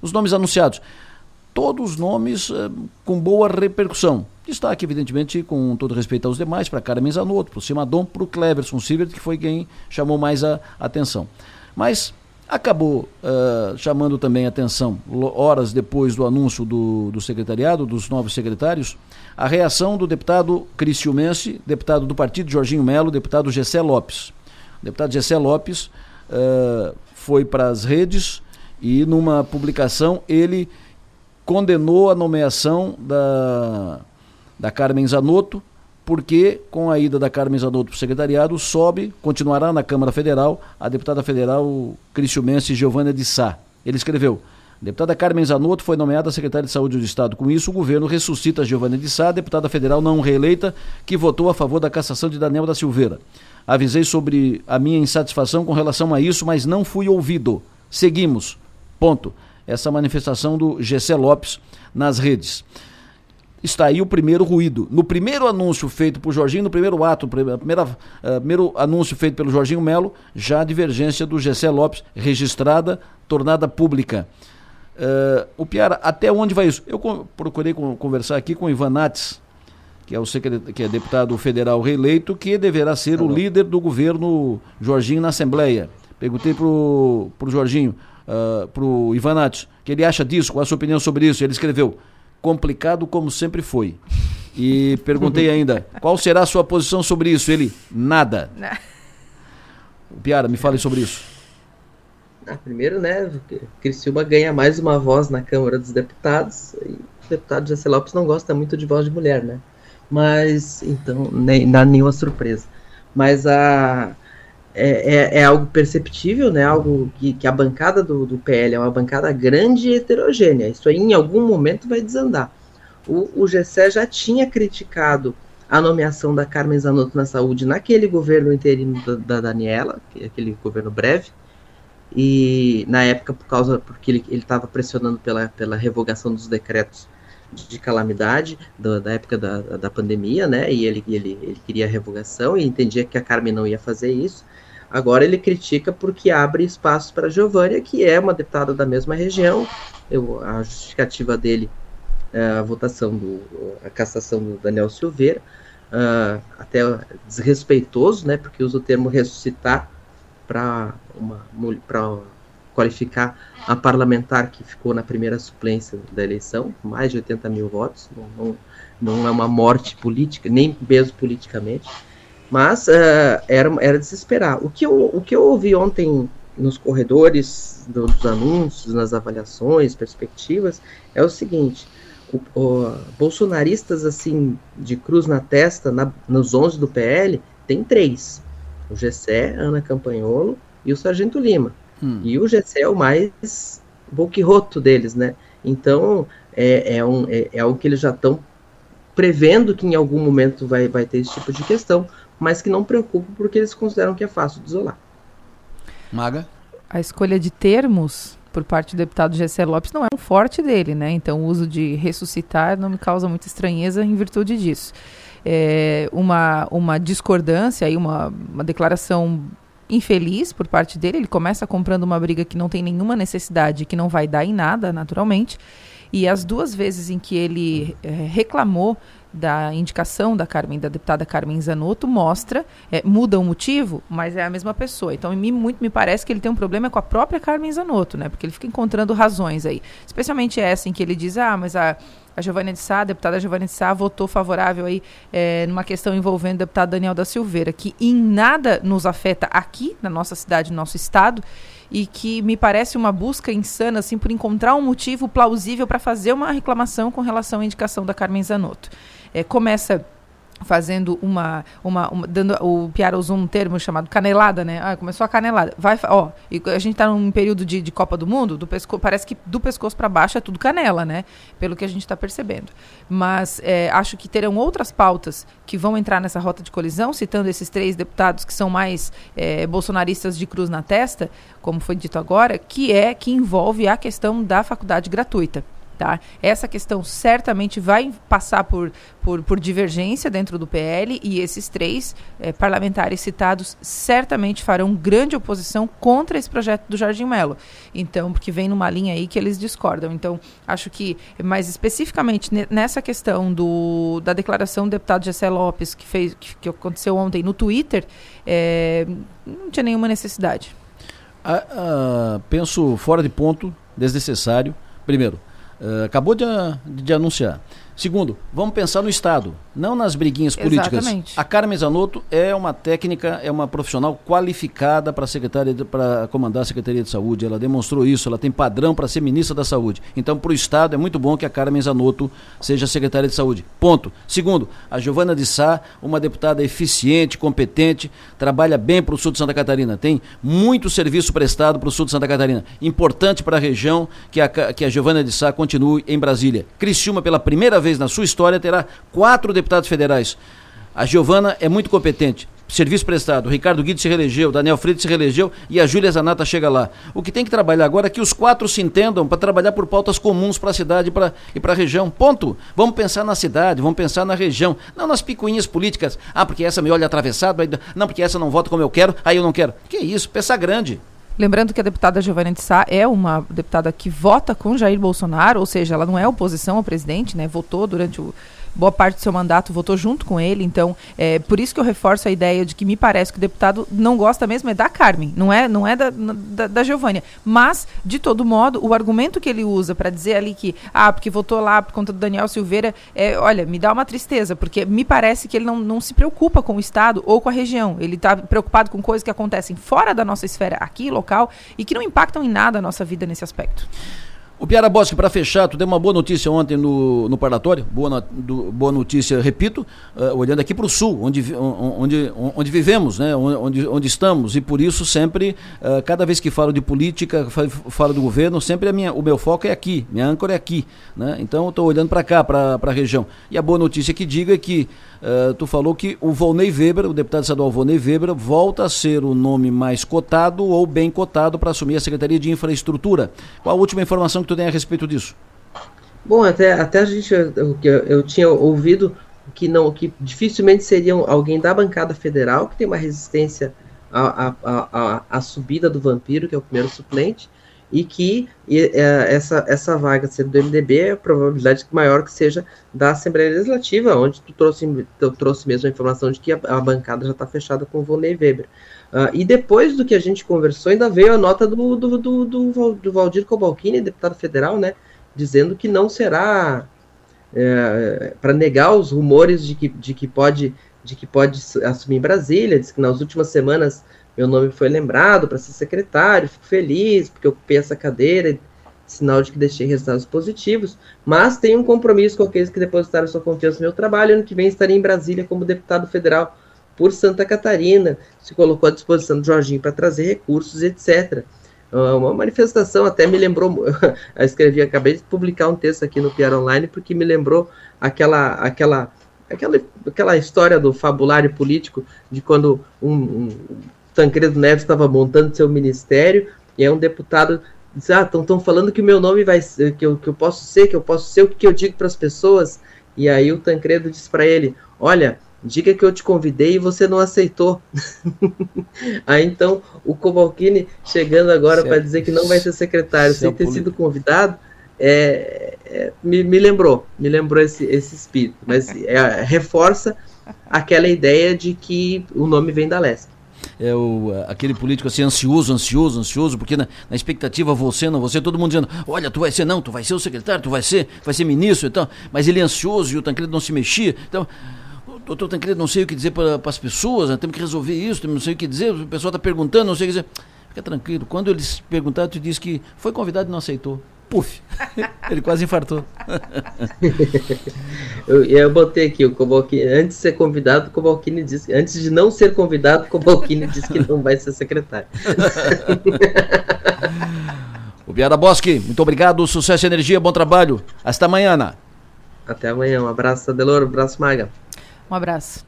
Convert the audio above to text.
Os nomes anunciados, todos nomes eh, com boa repercussão. Destaque, evidentemente, com todo respeito aos demais, para Carmen Zanotto, para o Simadon, para o Cleverson Silver, que foi quem chamou mais a atenção. Mas acabou uh, chamando também a atenção, horas depois do anúncio do, do secretariado, dos novos secretários, a reação do deputado Cristiumense, deputado do partido Jorginho Melo, deputado Gessé Lopes. O deputado Gessé Lopes uh, foi para as redes e numa publicação ele condenou a nomeação da, da Carmen Zanotto, porque com a ida da Carmen Zanotto para o secretariado, sobe, continuará na Câmara Federal, a deputada federal Cristiumense Giovana de Sá. Ele escreveu, a deputada Carmen Zanotto foi nomeada secretária de Saúde do Estado. Com isso, o governo ressuscita Giovana de Sá, deputada federal não reeleita, que votou a favor da cassação de Daniel da Silveira. Avisei sobre a minha insatisfação com relação a isso, mas não fui ouvido. Seguimos. Ponto. Essa manifestação do Gessé Lopes nas redes. Está aí o primeiro ruído. No primeiro anúncio feito por Jorginho, no primeiro ato, primeira, uh, primeiro anúncio feito pelo Jorginho Melo, já a divergência do Gessé Lopes, registrada, tornada pública. Uh, o Piara, até onde vai isso? Eu procurei conversar aqui com o Ivan Nates, que é, o que é deputado federal reeleito, que deverá ser tá o líder do governo Jorginho na Assembleia. Perguntei para o Jorginho, uh, para o Ivanati, que ele acha disso, qual a sua opinião sobre isso? Ele escreveu, complicado como sempre foi. E perguntei ainda, qual será a sua posição sobre isso? Ele, nada. Piara, me fale sobre isso. Ah, primeiro, né, Criciúma ganha mais uma voz na Câmara dos Deputados e o deputado José Lopes não gosta muito de voz de mulher, né? Mas, então, nem, não há nenhuma surpresa. Mas a é, é, é, algo perceptível, né? Algo que, que a bancada do, do, PL é uma bancada grande e heterogênea. Isso aí em algum momento vai desandar. O, o GCE já tinha criticado a nomeação da Carmen Zanotto na saúde naquele governo interino da, da Daniela, aquele governo breve, e na época por causa porque ele estava pressionando pela, pela revogação dos decretos de calamidade do, da época da, da pandemia, né? E ele, ele, ele queria revogação e entendia que a Carmen não ia fazer isso. Agora ele critica porque abre espaço para Giovânia, que é uma deputada da mesma região. Eu, a justificativa dele é a votação do a cassação do Daniel Silveira, uh, até desrespeitoso, né? Porque usa o termo ressuscitar para uma para qualificar a parlamentar que ficou na primeira suplência da eleição, mais de 80 mil votos, não, não, não é uma morte política, nem mesmo politicamente. Mas uh, era, era desesperar. O que, eu, o que eu ouvi ontem nos corredores dos anúncios, nas avaliações, perspectivas, é o seguinte: o, o, bolsonaristas assim de cruz na testa, na, nos 11 do PL, tem três: o Gessé, Ana Campanholo e o Sargento Lima. Hum. E o Gessé é o mais boquirroto deles, né? Então é, é, um, é, é algo que eles já estão prevendo que em algum momento vai, vai ter esse tipo de questão mas que não preocupam porque eles consideram que é fácil de isolar. Maga? A escolha de termos por parte do deputado Gessé Lopes não é um forte dele, né? Então o uso de ressuscitar não me causa muita estranheza em virtude disso. É uma, uma discordância e uma, uma declaração infeliz por parte dele. Ele começa comprando uma briga que não tem nenhuma necessidade, que não vai dar em nada, naturalmente. E as duas vezes em que ele é, reclamou da indicação da Carmen, da deputada Carmen Zanotto, mostra, é, muda o motivo, mas é a mesma pessoa. Então, me, muito me parece que ele tem um problema com a própria Carmen Zanotto, né? Porque ele fica encontrando razões aí. Especialmente essa em que ele diz, ah, mas a, a Giovanna de Sá, a deputada Giovanna de Sá, votou favorável aí é, numa questão envolvendo o deputado Daniel da Silveira, que em nada nos afeta aqui, na nossa cidade, no nosso estado, e que me parece uma busca insana, assim, por encontrar um motivo plausível para fazer uma reclamação com relação à indicação da Carmen Zanotto. É, começa fazendo uma, uma, uma, dando o Piara usou um termo chamado canelada, né? Ah, começou a canelada. Vai, ó, e a gente está num período de, de Copa do Mundo, do pesco, parece que do pescoço para baixo é tudo canela, né? Pelo que a gente está percebendo. Mas é, acho que terão outras pautas que vão entrar nessa rota de colisão, citando esses três deputados que são mais é, bolsonaristas de cruz na testa, como foi dito agora, que é que envolve a questão da faculdade gratuita Tá? Essa questão certamente vai passar por, por, por divergência dentro do PL e esses três eh, parlamentares citados certamente farão grande oposição contra esse projeto do Jardim Melo. Então, porque vem numa linha aí que eles discordam. Então, acho que, mais especificamente nessa questão do, da declaração do deputado Gessé Lopes, que, fez, que, que aconteceu ontem no Twitter, eh, não tinha nenhuma necessidade. Ah, ah, penso fora de ponto, desnecessário. Primeiro, Uh, acabou de, de, anunciar. Segundo, vamos pensar no Estado, não nas briguinhas políticas. Exatamente. A Carmen Zanotto é uma técnica, é uma profissional qualificada para secretária para comandar a Secretaria de Saúde. Ela demonstrou isso, ela tem padrão para ser ministra da Saúde. Então, para o Estado é muito bom que a Carmen Zanotto seja secretária de Saúde. Ponto. Segundo, a Giovana de Sá, uma deputada eficiente, competente, trabalha bem para o sul de Santa Catarina. Tem muito serviço prestado para o sul de Santa Catarina. Importante para a região que a, que a Giovana de Sá continue em Brasília. Criciúma, pela primeira vez vez na sua história terá quatro deputados federais. A Giovana é muito competente. Serviço prestado. Ricardo Guido se reelegeu, Daniel Freitas se reelegeu e a Júlia Zanata chega lá. O que tem que trabalhar agora é que os quatro se entendam para trabalhar por pautas comuns para a cidade pra, e para a região. Ponto. Vamos pensar na cidade, vamos pensar na região, não nas picuinhas políticas. Ah, porque essa me olha atravessado, não, porque essa não vota como eu quero, aí eu não quero. Que isso? Pensar grande. Lembrando que a deputada Giovanna de Sá é uma deputada que vota com Jair Bolsonaro, ou seja, ela não é oposição ao presidente, né? Votou durante o boa parte do seu mandato votou junto com ele, então é por isso que eu reforço a ideia de que me parece que o deputado não gosta mesmo é da Carmen, não é, não é da, da, da Giovânia. Mas, de todo modo, o argumento que ele usa para dizer ali que, ah, porque votou lá por conta do Daniel Silveira, é, olha, me dá uma tristeza, porque me parece que ele não, não se preocupa com o Estado ou com a região. Ele está preocupado com coisas que acontecem fora da nossa esfera aqui, local, e que não impactam em nada a nossa vida nesse aspecto. O Piara Bosque, para fechar, tu deu uma boa notícia ontem no, no parlatório, boa, do, boa notícia, repito, uh, olhando aqui para o sul, onde, onde, onde vivemos, né, onde, onde estamos, e por isso sempre, uh, cada vez que falo de política, falo do governo, sempre a minha, o meu foco é aqui, minha âncora é aqui, né, então estou olhando para cá, para a região. E a boa notícia que diga é que uh, tu falou que o Volney Weber, o deputado estadual Volney Weber, volta a ser o nome mais cotado ou bem cotado para assumir a Secretaria de Infraestrutura. Qual a última informação que tu tem a respeito disso? Bom, até, até a gente, eu, eu, tinha ouvido que não, que dificilmente seria alguém da bancada federal que tem uma resistência à, à, à, à subida do vampiro, que é o primeiro suplente, e que e, é, essa, essa vaga sendo do MDB é a probabilidade maior que seja da Assembleia Legislativa, onde tu trouxe, tu trouxe mesmo a informação de que a, a bancada já está fechada com o Volney Weber. Uh, e depois do que a gente conversou, ainda veio a nota do, do, do, do, do Valdir Cobalcini, deputado federal, né, dizendo que não será é, para negar os rumores de que, de que pode de que pode assumir Brasília, diz que nas últimas semanas meu nome foi lembrado para ser secretário, fico feliz porque ocupei essa cadeira, sinal de que deixei resultados positivos, mas tenho um compromisso com aqueles que depositaram sua confiança no meu trabalho, ano que vem estarei em Brasília como deputado federal por Santa Catarina, se colocou à disposição do Jorginho para trazer recursos, etc. Ah, uma manifestação até me lembrou, eu escrevi, acabei de publicar um texto aqui no Piar Online, porque me lembrou aquela, aquela, aquela, aquela história do fabulário político de quando um, um Tancredo Neves estava montando seu ministério e é um deputado diz, ah, estão falando que o meu nome vai ser, que eu, que eu posso ser, que eu posso ser o que eu digo para as pessoas. E aí o Tancredo diz para ele, olha, diga que eu te convidei e você não aceitou. aí então o Cobalcini chegando agora para dizer que não vai ser secretário sem ter sido convidado, é, é, me, me, lembrou, me lembrou esse, esse espírito, mas é, reforça aquela ideia de que o nome vem da Leste é o, aquele político assim, ansioso, ansioso, ansioso, porque na, na, expectativa você, não você, todo mundo dizendo, olha, tu vai ser, não, tu vai ser o secretário, tu vai ser, vai ser ministro então, mas ele é ansioso e o Tancredo não se mexia, então, doutor Tancredo, não sei o que dizer para as pessoas, né, temos que resolver isso, não sei o que dizer, o pessoal está perguntando, não sei o que dizer, fica tranquilo, quando eles perguntaram, tu disse que foi convidado e não aceitou puf, ele quase infartou. eu, eu botei aqui, o Cobalcini, antes de ser convidado, o Cobalcini disse, antes de não ser convidado, o Cobalcini disse que não vai ser secretário. o Biara Bosque, muito obrigado, sucesso e energia, bom trabalho. Hasta amanhã. Até amanhã, um abraço, Adeloro, um abraço, Maga. Um abraço.